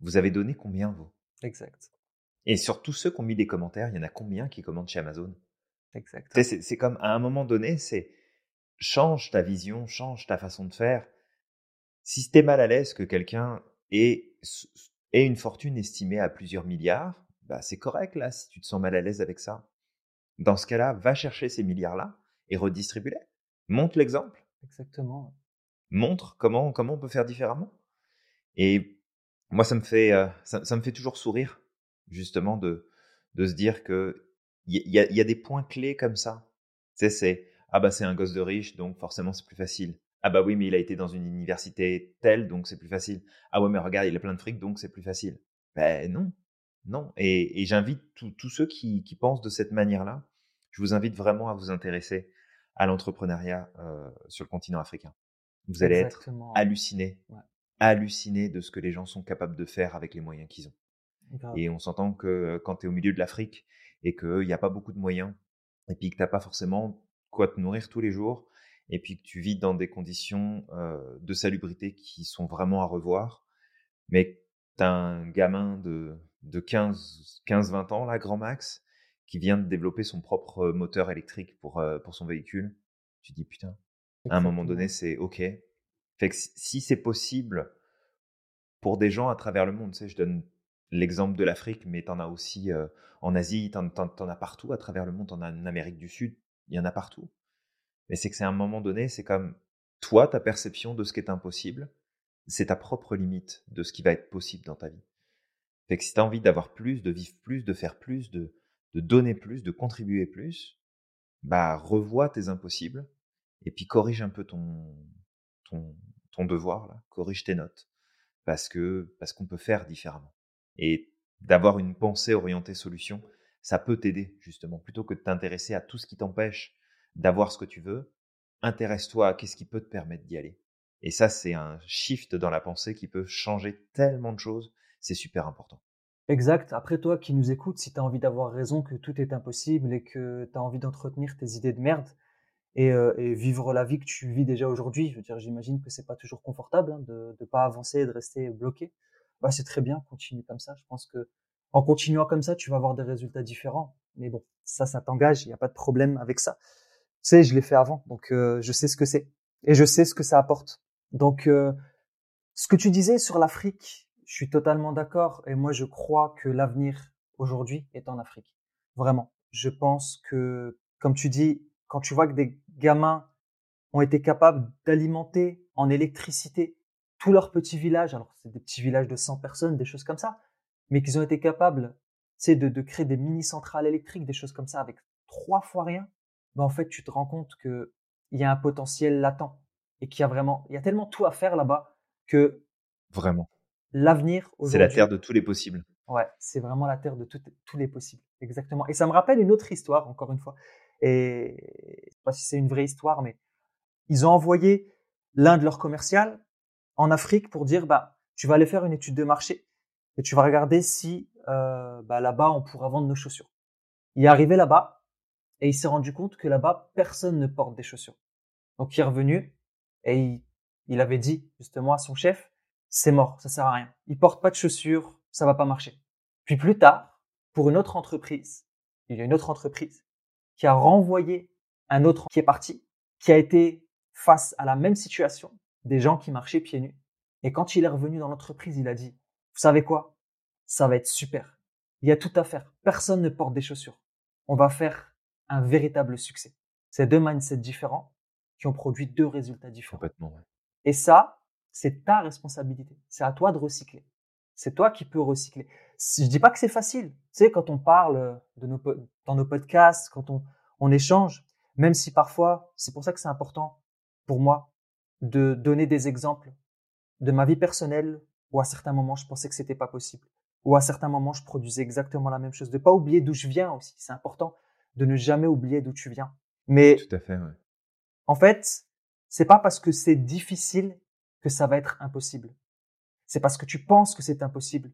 vous avez donné combien, vous? Exact. Et sur tous ceux qui ont mis des commentaires, il y en a combien qui commandent chez Amazon? Exact. C'est comme à un moment donné, c'est change ta vision, change ta façon de faire. Si t'es mal à l'aise que quelqu'un ait une fortune estimée à plusieurs milliards, bah c'est correct là, si tu te sens mal à l'aise avec ça. Dans ce cas-là, va chercher ces milliards-là et redistribue-les. Montre l'exemple. Exactement. Montre comment, comment on peut faire différemment. Et moi, ça me fait, euh, ça, ça me fait toujours sourire, justement, de, de se dire que il y, y a des points clés comme ça. Tu sais, c'est ah bah c'est un gosse de riche, donc forcément c'est plus facile. Ah bah oui, mais il a été dans une université telle, donc c'est plus facile. Ah ouais, mais regarde, il a plein de fric, donc c'est plus facile. Ben non, non. Et, et j'invite tous ceux qui, qui pensent de cette manière-là, je vous invite vraiment à vous intéresser à l'entrepreneuriat euh, sur le continent africain. Vous allez être halluciné, Ouais. halluciné de ce que les gens sont capables de faire avec les moyens qu'ils ont. Grave. Et on s'entend que euh, quand tu es au milieu de l'Afrique et qu'il n'y a pas beaucoup de moyens, et puis que tu n'as pas forcément quoi te nourrir tous les jours, et puis que tu vis dans des conditions euh, de salubrité qui sont vraiment à revoir, mais tu as un gamin de, de 15, 15-20 ans, là, grand max, qui vient de développer son propre moteur électrique pour, euh, pour son véhicule, tu te dis putain, à un moment donné, c'est OK. Fait que si- c'est possible pour des gens à travers le monde, tu sais, je donne l'exemple de l'Afrique, mais t'en as aussi euh, en Asie, t'en, t'en as partout à travers le monde, t'en as en Amérique du Sud, il y en a partout. Mais c'est que c'est à un moment donné, c'est comme toi, ta perception de ce qui est impossible, c'est ta propre limite de ce qui va être possible dans ta vie. Fait que si t'as envie d'avoir plus, de vivre plus, de faire plus, de, de donner plus, de contribuer plus, bah revois tes impossibles et puis corrige un peu ton ton, ton devoir là, corrige tes notes parce que parce qu'on peut faire différemment. Et d'avoir une pensée orientée solution, ça peut t'aider justement. Plutôt que de t'intéresser à tout ce qui t'empêche d'avoir ce que tu veux, intéresse-toi à qu'est-ce qui peut te permettre d'y aller. Et ça c'est un shift dans la pensée qui peut changer tellement de choses, c'est super important. Exact. Après toi qui nous écoutes, si tu as envie d'avoir raison que tout est impossible et que tu as envie d'entretenir tes idées de merde et, euh, et vivre la vie que tu vis déjà aujourd'hui, je veux dire, j'imagine que c'est pas toujours confortable hein, de ne pas avancer et de rester bloqué. Bah, c'est très bien, continue comme ça. Je pense que en continuant comme ça, tu vas avoir des résultats différents. Mais bon, ça, ça t'engage, il n'y a pas de problème avec ça. Sais, je l'ai fait avant, donc euh, je sais ce que c'est et je sais ce que ça apporte. Donc, euh, ce que tu disais sur l'Afrique, je suis totalement d'accord et moi je crois que l'avenir aujourd'hui est en Afrique. Vraiment. Je pense que, comme tu dis, quand tu vois que des gamins ont été capables d'alimenter en électricité tous leurs petits villages, alors c'est des petits villages de 100 personnes, des choses comme ça, mais qu'ils ont été capables de, de créer des mini-centrales électriques, des choses comme ça, avec trois fois rien, ben en fait, tu te rends compte qu'il y a un potentiel latent et qu'il y a vraiment, il y a tellement tout à faire là-bas que vraiment l'avenir C'est la terre de tous les possibles. Ouais, c'est vraiment la terre de tous les possibles. Exactement. Et ça me rappelle une autre histoire, encore une fois. Et je sais pas si c'est une vraie histoire, mais ils ont envoyé l'un de leurs commerciales en Afrique pour dire, bah, tu vas aller faire une étude de marché et tu vas regarder si euh, bah, là-bas on pourra vendre nos chaussures. Il est arrivé là-bas et il s'est rendu compte que là-bas personne ne porte des chaussures. Donc il est revenu et il, avait dit justement à son chef, c'est mort, ça sert à rien. Il porte pas de chaussures, ça va pas marcher. Puis plus tard, pour une autre entreprise, il y a une autre entreprise qui a renvoyé un autre qui est parti, qui a été face à la même situation, des gens qui marchaient pieds nus. Et quand il est revenu dans l'entreprise, il a dit, vous savez quoi? Ça va être super. Il y a tout à faire. Personne ne porte des chaussures. On va faire un véritable succès. C'est deux mindsets différents qui ont produit deux résultats différents. Complètement, Et ça, c'est ta responsabilité. C'est à toi de recycler. C'est toi qui peux recycler. Je dis pas que c'est facile. Tu sais, quand on parle de nos, dans nos podcasts, quand on, on échange, même si parfois, c'est pour ça que c'est important pour moi de donner des exemples de ma vie personnelle où à certains moments je pensais que c'était pas possible, ou à certains moments je produisais exactement la même chose, de pas oublier d'où je viens aussi. C'est important de ne jamais oublier d'où tu viens. Mais tout à fait. Ouais. En fait, c'est pas parce que c'est difficile que ça va être impossible. C'est parce que tu penses que c'est impossible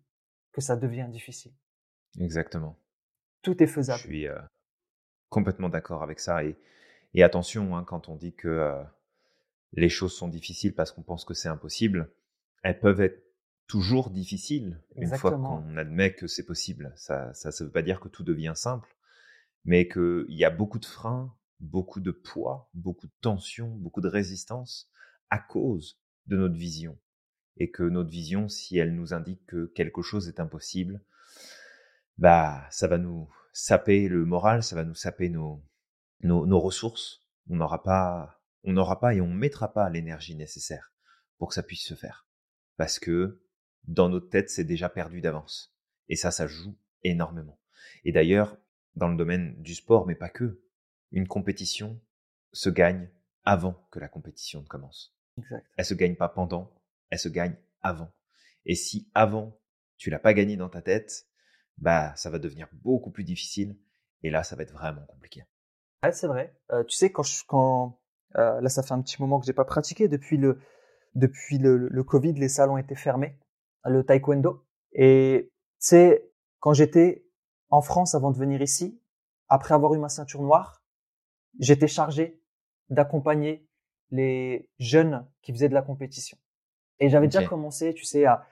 que ça devient difficile. Exactement. Tout est faisable. Je suis euh, complètement d'accord avec ça. Et, et attention, hein, quand on dit que euh, les choses sont difficiles parce qu'on pense que c'est impossible, elles peuvent être toujours difficiles une fois qu'on admet que c'est possible. Ça ne veut pas dire que tout devient simple, mais qu'il y a beaucoup de freins, beaucoup de poids, beaucoup de tensions, beaucoup de résistance à cause de notre vision et que notre vision, si elle nous indique que quelque chose est impossible, bah, ça va nous saper le moral, ça va nous saper nos, nos, ressources. On n'aura pas, on n'aura pas et on mettra pas l'énergie nécessaire pour que ça puisse se faire. Parce que dans notre tête, c'est déjà perdu d'avance. Et ça, ça joue énormément. Et d'ailleurs, dans le domaine du sport, mais pas que, une compétition se gagne avant que la compétition ne commence. Exact. Elle se gagne pas pendant, elle se gagne avant. Et si avant, tu l'as pas gagné dans ta tête, bah, ça va devenir beaucoup plus difficile. Et là, ça va être vraiment compliqué. Ouais, c'est vrai. Euh, tu sais, quand, je, quand euh, là, ça fait un petit moment que j'ai pas pratiqué depuis le depuis le, le, Covid, les salles ont été fermés, le taekwondo. Et sais, quand j'étais en France avant de venir ici, après avoir eu ma ceinture noire, j'étais chargé d'accompagner les jeunes qui faisaient de la compétition. Et j'avais déjà commencé, tu sais, à,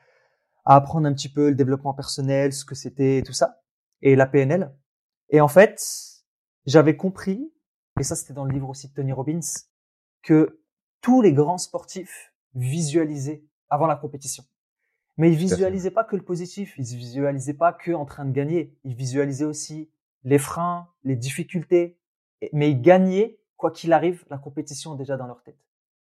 à, apprendre un petit peu le développement personnel, ce que c'était, tout ça, et la PNL. Et en fait, j'avais compris, et ça c'était dans le livre aussi de Tony Robbins, que tous les grands sportifs visualisaient avant la compétition. Mais ils visualisaient pas que le positif, ils visualisaient pas que en train de gagner, ils visualisaient aussi les freins, les difficultés, mais ils gagnaient quoi qu'il arrive la compétition déjà dans leur tête.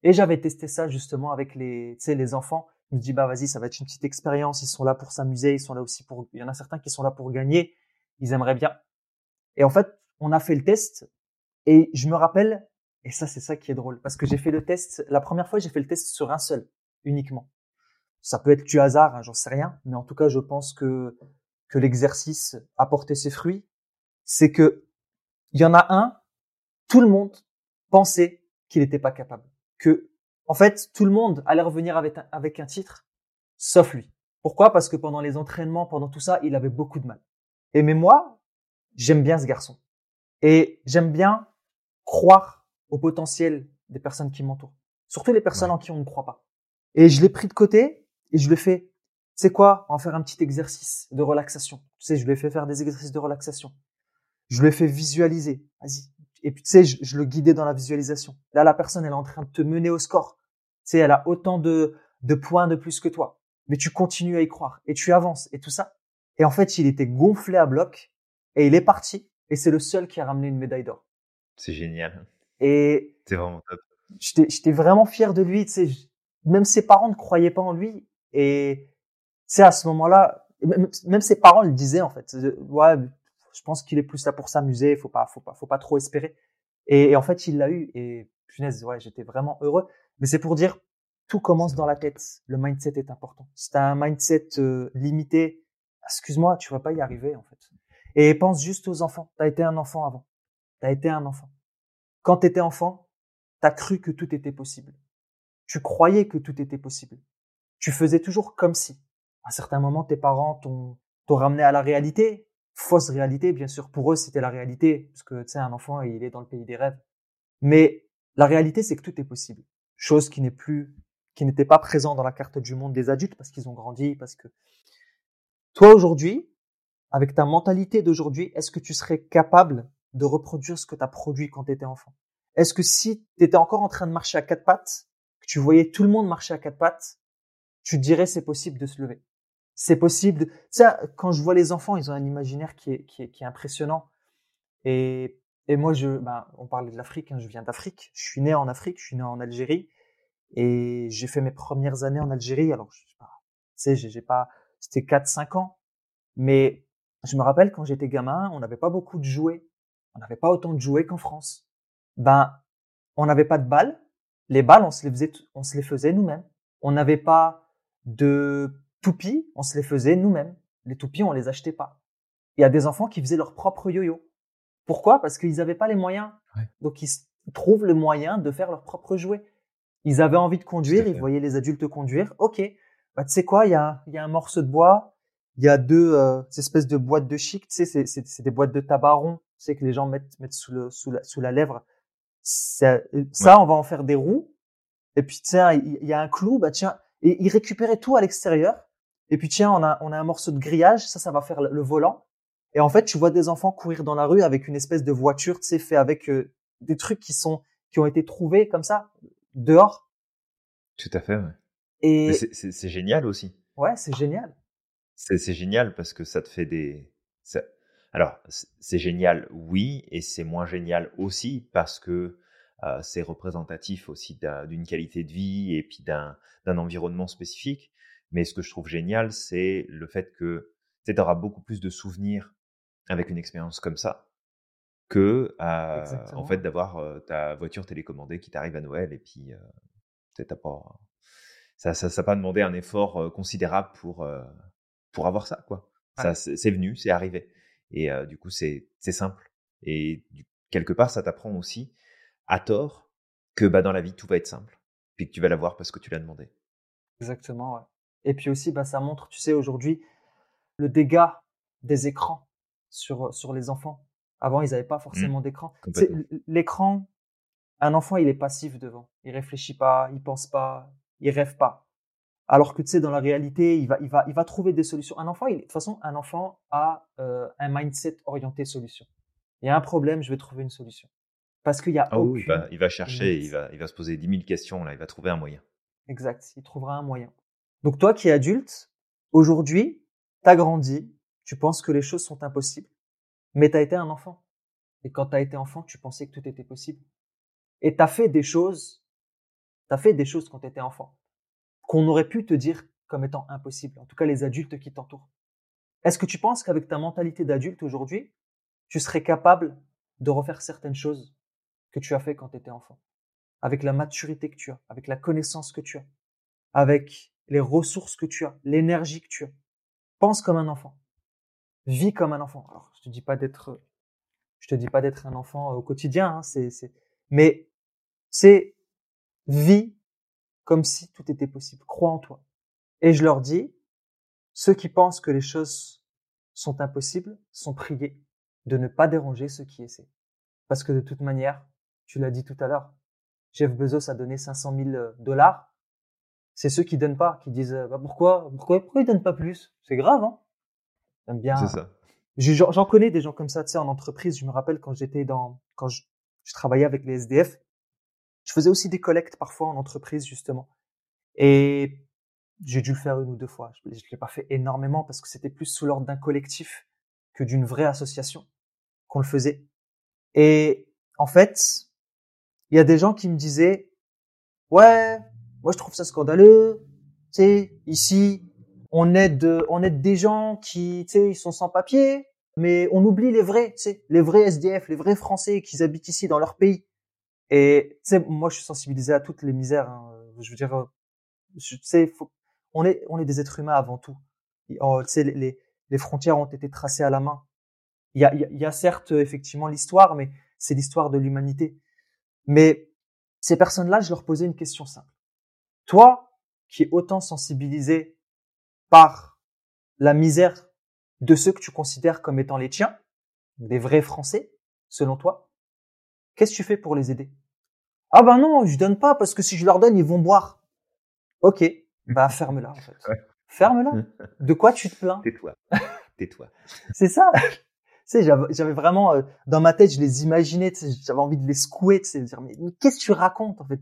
Et j'avais testé ça justement avec les, tu sais, les enfants. Je me dis bah vas-y, ça va être une petite expérience. Ils sont là pour s'amuser, ils sont là aussi pour. Il y en a certains qui sont là pour gagner. Ils aimeraient bien. Et en fait, on a fait le test et je me rappelle. Et ça, c'est ça qui est drôle parce que j'ai fait le test. La première fois, j'ai fait le test sur un seul uniquement. Ça peut être du hasard, hein, j'en sais rien, mais en tout cas, je pense que que l'exercice a porté ses fruits. C'est que il y en a un, tout le monde pensait qu'il n'était pas capable que, en fait, tout le monde allait revenir avec un, avec un titre, sauf lui. Pourquoi? Parce que pendant les entraînements, pendant tout ça, il avait beaucoup de mal. Et mais moi, j'aime bien ce garçon. Et j'aime bien croire au potentiel des personnes qui m'entourent. Surtout les personnes en qui on ne croit pas. Et je l'ai pris de côté et je le fais. C'est quoi On va faire un petit exercice de relaxation. Tu sais, je lui ai fait faire des exercices de relaxation. Je lui ai fait visualiser. Vas-y, et puis tu sais, je, le guidais dans la visualisation. Là, la personne, elle est en train de te mener au score. Tu sais, elle a autant de, de points de plus que toi. Mais tu continues à y croire et tu avances et tout ça. Et en fait, il était gonflé à bloc et il est parti. Et c'est le seul qui a ramené une médaille d'or. C'est génial. Et c'est vraiment top. J'étais vraiment fier de lui. Tu sais, même ses parents ne croyaient pas en lui. Et c'est à ce moment-là, même, ses parents le disaient en fait. Ouais, je pense qu'il est plus là pour s'amuser. Faut pas, faut pas, faut pas trop espérer. Et, en fait, il l'a eu. Et punaise, ouais, j'étais vraiment heureux. Mais c'est pour dire, tout commence dans la tête. Le mindset est important. Si t'as un mindset euh, limité, excuse-moi, tu vas pas y arriver en fait. Et pense juste aux enfants. T'as été un enfant avant. T'as été un enfant. Quand t'étais enfant, t'as cru que tout était possible. Tu croyais que tout était possible. Tu faisais toujours comme si. À certains moments, tes parents t'ont ramené à la réalité. Fausse réalité, bien sûr. Pour eux, c'était la réalité. Parce que, tu sais, un enfant, il est dans le pays des rêves. Mais la réalité, c'est que tout est possible. Chose qui n'est plus, qui n'était pas présent dans la carte du monde des adultes parce qu'ils ont grandi, parce que toi aujourd'hui, avec ta mentalité d'aujourd'hui, est-ce que tu serais capable de reproduire ce que tu as produit quand tu étais enfant? Est-ce que si tu étais encore en train de marcher à quatre pattes, que tu voyais tout le monde marcher à quatre pattes, tu dirais c'est possible de se lever C'est possible. De... Ça, quand je vois les enfants, ils ont un imaginaire qui est, qui est, qui est impressionnant. Et, et moi, je, ben, on parlait de l'Afrique, hein, je viens d'Afrique. Je suis né en Afrique, je suis né en Algérie. Et j'ai fait mes premières années en Algérie. Alors, je sais pas, tu sais, j'ai pas, c'était 4-5 ans. Mais je me rappelle quand j'étais gamin, on n'avait pas beaucoup de jouets. On n'avait pas autant de jouets qu'en France. Ben, on n'avait pas de balles. Les balles, on se les faisait, on se les faisait nous-mêmes. On n'avait pas de toupies, on se les faisait nous-mêmes. Les toupies, on les achetait pas. Il y a des enfants qui faisaient leur propre yo-yo. Pourquoi? Parce qu'ils n'avaient pas les moyens. Donc ils trouvent le moyen de faire leur propre jouet. Ils avaient envie de conduire, ils voyaient les adultes conduire. Ok, bah, tu sais quoi, il y a, y a un morceau de bois, il y a deux euh, espèces de boîtes de chic, tu sais, c'est des boîtes de tabac rond, tu sais que les gens mettent, mettent sous, le, sous, la, sous la lèvre. Ça, ça on va en faire des roues. Et puis tiens, il y, a un clou, bah tiens, et ils récupéraient tout à l'extérieur. Et puis tiens, on a, on a un morceau de grillage, ça, ça va faire le, volant. Et en fait, tu vois des enfants courir dans la rue avec une espèce de voiture, tu sais, fait avec euh, des trucs qui sont qui ont été trouvés comme ça dehors. Tout à fait. Ouais. Et c'est génial aussi. Ouais, c'est génial. C'est génial parce que ça te fait des. Alors, c'est génial, oui, et c'est moins génial aussi parce que euh, c'est représentatif aussi d'une qualité de vie et puis d'un environnement spécifique. Mais ce que je trouve génial, c'est le fait que tu auras beaucoup plus de souvenirs avec une expérience comme ça que euh, en fait d'avoir euh, ta voiture télécommandée qui t'arrive à Noël et puis euh, pas ça, ça, ça pas demandé un effort considérable pour pour avoir ça quoi. Ça c'est venu, c'est arrivé et du coup c'est c'est simple et quelque part ça t'apprend aussi à tort que bah dans la vie tout va être simple puis que tu vas l'avoir parce que tu l'as demandé. Exactement. Ouais. Et puis aussi bah ça montre tu sais aujourd'hui le dégât des écrans sur sur les enfants avant, ils n'avaient pas mmh. forcément d'écran. L'écran, un enfant, il est passif devant. Il réfléchit pas, il pense pas, il rêve pas. Alors que tu sais, dans la réalité, il va, il va, il va trouver des solutions. Un enfant, il, de toute façon, un enfant a euh, un mindset orienté solution. Il y a un problème, je vais trouver une solution. Parce qu'il y a ah il, va, il va chercher, il va, il va se poser 10 000 questions, là, il va trouver un moyen. Exact, il trouvera un moyen. Donc toi qui es adulte, aujourd'hui, tu as grandi, tu penses que les choses sont impossibles. Mais tu as été un enfant. Et quand tu as été enfant, tu pensais que tout était possible. Et tu as fait des choses, tu as fait des choses quand tu étais enfant, qu'on aurait pu te dire comme étant impossibles, en tout cas les adultes qui t'entourent. Est-ce que tu penses qu'avec ta mentalité d'adulte aujourd'hui, tu serais capable de refaire certaines choses? Que tu as fait quand tu étais enfant Avec la maturité que tu as, avec la connaissance que tu as, avec les ressources que tu as, l'énergie que tu as. Pense comme un enfant. Vis comme un enfant. Alors, je te dis pas d'être, je te dis pas d'être un enfant au quotidien, hein, c'est, mais c'est vis comme si tout était possible. Crois en toi. Et je leur dis, ceux qui pensent que les choses sont impossibles sont priés de ne pas déranger ceux qui essaient. Parce que de toute manière, tu l'as dit tout à l'heure, Jeff Bezos a donné 500 000 dollars. C'est ceux qui donnent pas, qui disent bah pourquoi, pourquoi, pourquoi ils donnent pas plus? C'est grave, hein J'aime bien. C'est ça. J'en connais des gens comme ça, tu sais, en entreprise. Je me rappelle quand j'étais dans, quand je, je, travaillais avec les SDF, je faisais aussi des collectes parfois en entreprise justement. Et j'ai dû le faire une ou deux fois. Je, ne l'ai pas fait énormément parce que c'était plus sous l'ordre d'un collectif que d'une vraie association qu'on le faisait. Et en fait, il y a des gens qui me disaient, ouais, Moi, je trouve ça scandaleux. Tu sais, ici, on aide, on aide des gens qui, tu sais, ils sont sans papier, mais on oublie les vrais, tu sais, les vrais SDF, les vrais Français qui habitent ici dans leur pays. Et tu sais, moi, je suis sensibilisé à toutes les misères. Hein. Je veux dire, tu sais, on est, des êtres humains avant tout. Oh, tu sais, les, frontières ont été tracées à la main. Il y a certes effectivement l'histoire, mais c'est l'histoire de l'humanité. Mais ces personnes-là, je leur posais une question simple. Toi, qui es autant sensibilisé par la misère de ceux que tu considères comme étant les tiens, des vrais Français, selon toi, qu'est-ce que tu fais pour les aider? Ah ben non, je donne pas parce que si je leur donne, ils vont boire. Ok, <laughs> bah ferme-la en fait. Ferme-la. <laughs> De quoi tu te plains? Tais-toi. <laughs> Tais-toi. C'est ça. Tu sais, j'avais vraiment euh, dans ma tête, je les imaginais, j'avais envie de les secouer, de dire mais, qu'est-ce que tu racontes en fait?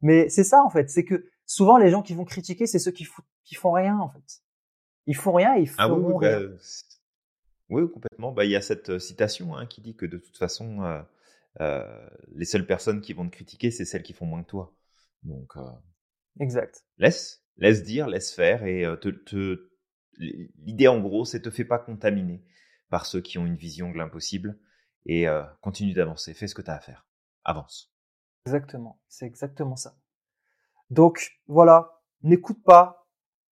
Mais c'est ça en fait, c'est que souvent les gens qui vont critiquer, c'est ceux qui, qui font rien en fait. Ils font rien, ils font ah oui, rien. Bah, oui, complètement. Bah, il y a cette euh, citation hein, qui dit que de toute façon, euh, euh, les seules personnes qui vont te critiquer, c'est celles qui font moins que toi. Donc, euh, exact. Laisse, laisse dire, laisse faire, et te, te... l'idée en gros, c'est te fais pas contaminer par ceux qui ont une vision de l'impossible, et continue d'avancer. Fais ce que tu as à faire. Avance. Exactement. C'est exactement ça. Donc voilà, n'écoute pas,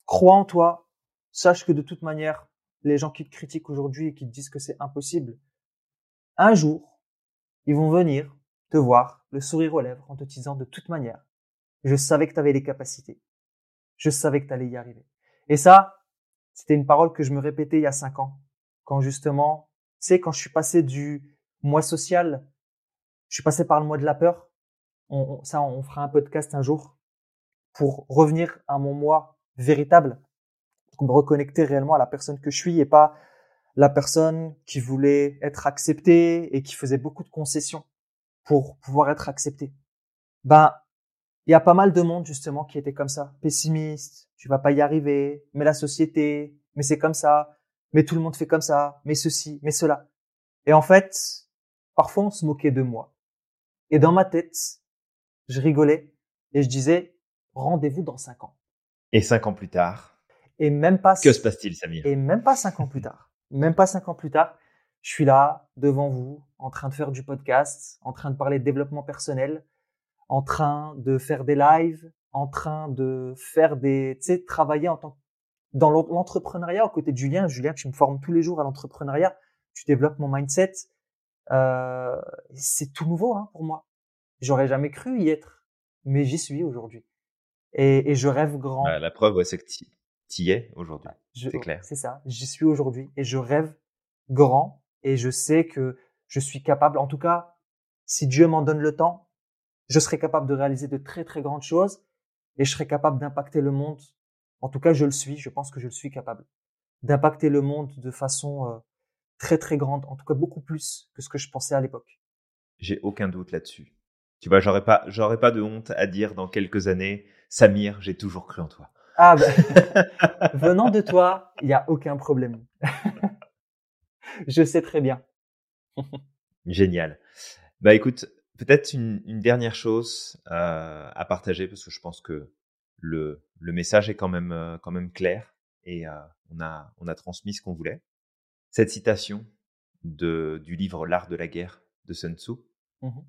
crois en toi, sache que de toute manière, les gens qui te critiquent aujourd'hui et qui te disent que c'est impossible, un jour, ils vont venir te voir, le sourire aux lèvres, en te disant de toute manière, je savais que tu avais les capacités, je savais que tu allais y arriver. Et ça, c'était une parole que je me répétais il y a cinq ans, quand justement, tu sais, quand je suis passé du mois social, je suis passé par le mois de la peur. On, ça, on fera un podcast un jour pour revenir à mon moi véritable, pour me reconnecter réellement à la personne que je suis et pas la personne qui voulait être acceptée et qui faisait beaucoup de concessions pour pouvoir être acceptée. Ben, il y a pas mal de monde justement qui était comme ça, pessimiste, tu vas pas y arriver, mais la société, mais c'est comme ça, mais tout le monde fait comme ça, mais ceci, mais cela. Et en fait, parfois on se moquait de moi. Et dans ma tête, je rigolais et je disais, rendez-vous dans cinq ans. Et cinq ans plus tard? Et même pas. Que se passe-t-il, Samir? Et même pas cinq ans plus tard. Même pas cinq ans plus tard, je suis là devant vous, en train de faire du podcast, en train de parler de développement personnel, en train de faire des lives, en train de faire des, tu sais, travailler en tant dans l'entrepreneuriat aux côtés de Julien. Julien, tu me formes tous les jours à l'entrepreneuriat. Tu développes mon mindset. Euh, c'est tout nouveau hein, pour moi. J'aurais jamais cru y être, mais j'y suis aujourd'hui et, et je rêve grand. Bah, la preuve, ouais, c'est que tu y es aujourd'hui. C'est clair. C'est ça. J'y suis aujourd'hui et je rêve grand et je sais que je suis capable, en tout cas, si Dieu m'en donne le temps, je serai capable de réaliser de très très grandes choses et je serai capable d'impacter le monde. En tout cas, je le suis. Je pense que je le suis capable d'impacter le monde de façon euh, très très grande. En tout cas, beaucoup plus que ce que je pensais à l'époque. J'ai aucun doute là-dessus. Tu vois, j'aurais pas, j'aurais pas de honte à dire dans quelques années, Samir, j'ai toujours cru en toi. Ah <laughs> ben, venant de toi, il n'y a aucun problème. <laughs> je sais très bien. <laughs> Génial. Bah écoute, peut-être une, une, dernière chose euh, à partager parce que je pense que le, le message est quand même, euh, quand même clair et euh, on, a, on a transmis ce qu'on voulait. Cette citation de, du livre L'art de la guerre de Sun Tzu, mmh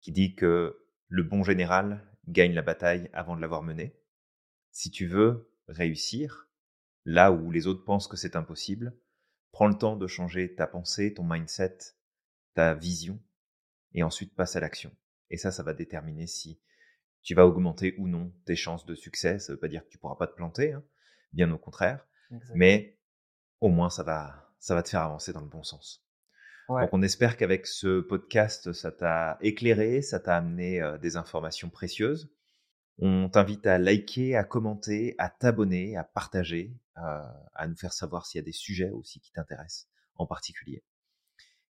qui dit que le bon général gagne la bataille avant de l'avoir menée. Si tu veux réussir, là où les autres pensent que c'est impossible, prends le temps de changer ta pensée, ton mindset, ta vision, et ensuite passe à l'action. Et ça, ça va déterminer si tu vas augmenter ou non tes chances de succès. Ça veut pas dire que tu pourras pas te planter, hein, bien au contraire, mais au moins ça va, ça va te faire avancer dans le bon sens. Donc on espère qu'avec ce podcast, ça t'a éclairé, ça t'a amené euh, des informations précieuses. On t'invite à liker, à commenter, à t'abonner, à partager, euh, à nous faire savoir s'il y a des sujets aussi qui t'intéressent en particulier.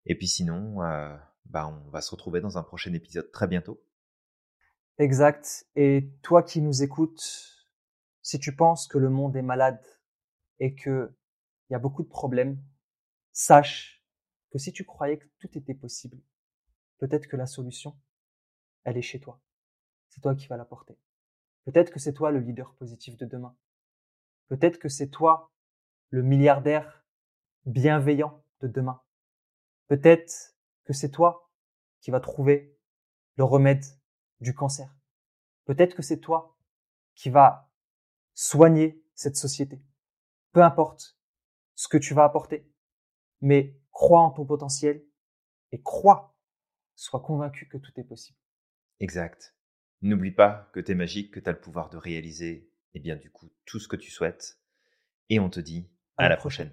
Et puis sinon, euh, bah on va se retrouver dans un prochain épisode très bientôt. Exact. Et toi qui nous écoutes, si tu penses que le monde est malade et que il y a beaucoup de problèmes, sache que si tu croyais que tout était possible, peut-être que la solution, elle est chez toi. C'est toi qui vas l'apporter. Peut-être que c'est toi le leader positif de demain. Peut-être que c'est toi le milliardaire bienveillant de demain. Peut-être que c'est toi qui vas trouver le remède du cancer. Peut-être que c'est toi qui vas soigner cette société. Peu importe ce que tu vas apporter, mais crois en ton potentiel et crois, sois convaincu que tout est possible. Exact. N'oublie pas que tu es magique, que tu as le pouvoir de réaliser, et eh bien du coup, tout ce que tu souhaites. Et on te dit à, la prochaine.